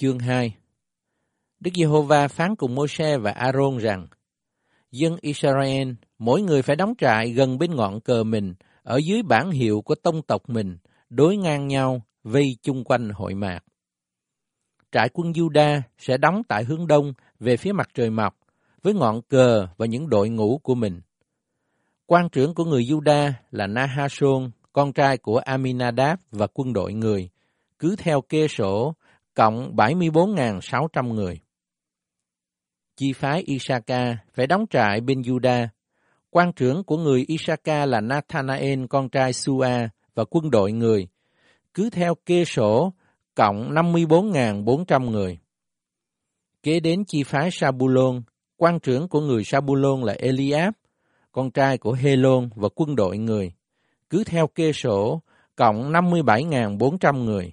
Chương 2 Đức Giê-hô-va phán cùng Môi-se và A-rôn rằng, Dân Israel, mỗi người phải đóng trại gần bên ngọn cờ mình, ở dưới bản hiệu của tông tộc mình, đối ngang nhau, vây chung quanh hội mạc. Trại quân Juda sẽ đóng tại hướng đông về phía mặt trời mọc, với ngọn cờ và những đội ngũ của mình. Quan trưởng của người Juda là Nahashon, con trai của Aminadab và quân đội người, cứ theo kê sổ, cộng 74.600 người. Chi phái Isaka phải đóng trại bên Juda. Quan trưởng của người Isaka là Nathanael, con trai Sua và quân đội người, cứ theo kê sổ, cộng 54.400 người. Kế đến chi phái Sabulon, quan trưởng của người Sabulon là Eliab, con trai của Helon và quân đội người, cứ theo kê sổ, cộng 57.400 người.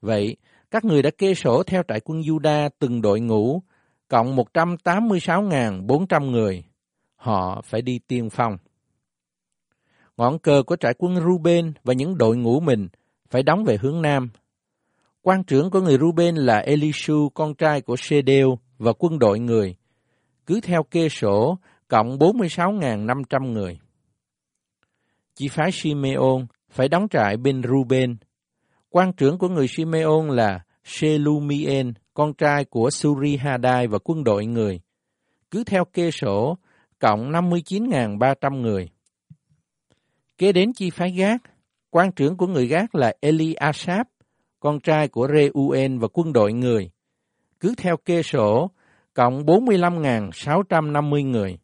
Vậy, các người đã kê sổ theo trại quân Juda từng đội ngũ, cộng 186.400 người. Họ phải đi tiên phong. Ngọn cờ của trại quân Ruben và những đội ngũ mình phải đóng về hướng Nam. Quan trưởng của người Ruben là Elishu, con trai của Sedeo và quân đội người. Cứ theo kê sổ, cộng 46.500 người. Chi phái Simeon phải đóng trại bên Ruben. Quan trưởng của người Simeon là Shelumien, con trai của Surihadai và quân đội người. Cứ theo kê sổ, cộng 59.300 người. Kế đến chi phái Gác, quan trưởng của người Gác là Eli Asap, con trai của Reuen và quân đội người. Cứ theo kê sổ, cộng 45.650 người.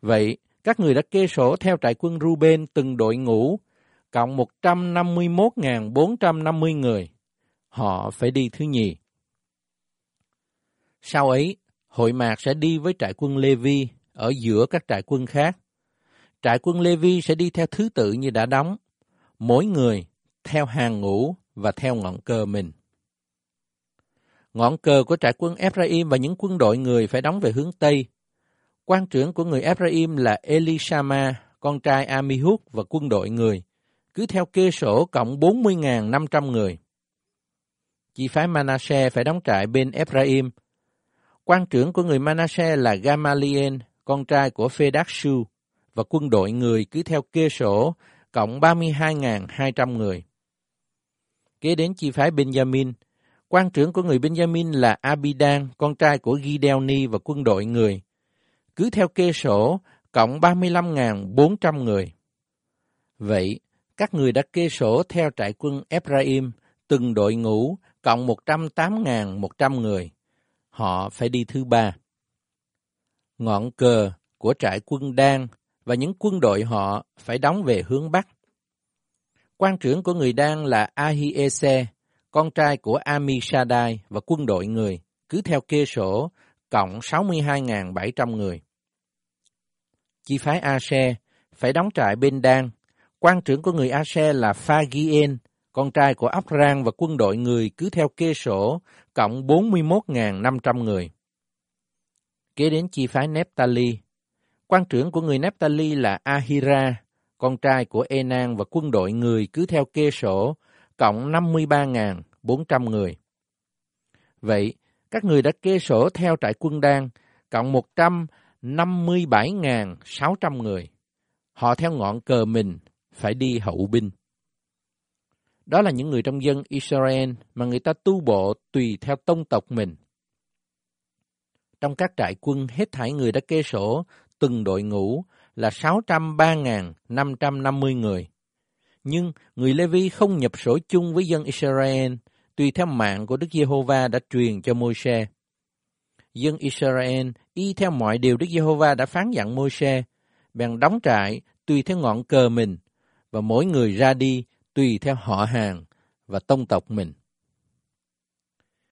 Vậy, các người đã kê sổ theo trại quân Ruben từng đội ngũ, cộng 151.450 người. Họ phải đi thứ nhì. Sau ấy, hội mạc sẽ đi với trại quân Levi ở giữa các trại quân khác. Trại quân Levi sẽ đi theo thứ tự như đã đóng, mỗi người theo hàng ngũ và theo ngọn cờ mình. Ngọn cờ của trại quân Ephraim và những quân đội người phải đóng về hướng Tây. Quan trưởng của người Ephraim là Elishama, con trai Amihud và quân đội người, cứ theo kê sổ cộng 40.500 người. Chi phái Manasseh phải đóng trại bên Ephraim. Quan trưởng của người Manasseh là Gamaliel, con trai của Phedakshu, và quân đội người cứ theo kê sổ cộng 32.200 người. Kế đến chi phái Benjamin, quan trưởng của người Benjamin là Abidan, con trai của Gideoni và quân đội người. Cứ theo kê sổ, cộng 35.400 người. Vậy, các người đã kê sổ theo trại quân Ephraim, từng đội ngũ, cộng 108.100 người. Họ phải đi thứ ba. Ngọn cờ của trại quân Đan và những quân đội họ phải đóng về hướng Bắc. Quan trưởng của người Đan là Ahiese, con trai của Amishadai và quân đội người, cứ theo kê sổ, cộng 62.700 người. Chi phái Ase phải đóng trại bên Đan. Quan trưởng của người Ase là Phagien, con trai của Rang và quân đội người cứ theo kê sổ, cộng 41.500 người. Kế đến chi phái Nephtali. Quan trưởng của người Nephtali là Ahira, con trai của Enan và quân đội người cứ theo kê sổ, cộng 53.400 người. Vậy, các người đã kê sổ theo trại quân đan, cộng 157.600 người. Họ theo ngọn cờ mình phải đi hậu binh. Đó là những người trong dân Israel mà người ta tu bộ tùy theo tông tộc mình. Trong các trại quân hết thảy người đã kê sổ từng đội ngũ là 603.550 người. Nhưng người Levi không nhập sổ chung với dân Israel, tùy theo mạng của Đức Giê-hô-va đã truyền cho Môi-se. Dân Israel y theo mọi điều Đức Giê-hô-va đã phán dặn Môi-se, bèn đóng trại tùy theo ngọn cờ mình, và mỗi người ra đi tùy theo họ hàng và tông tộc mình.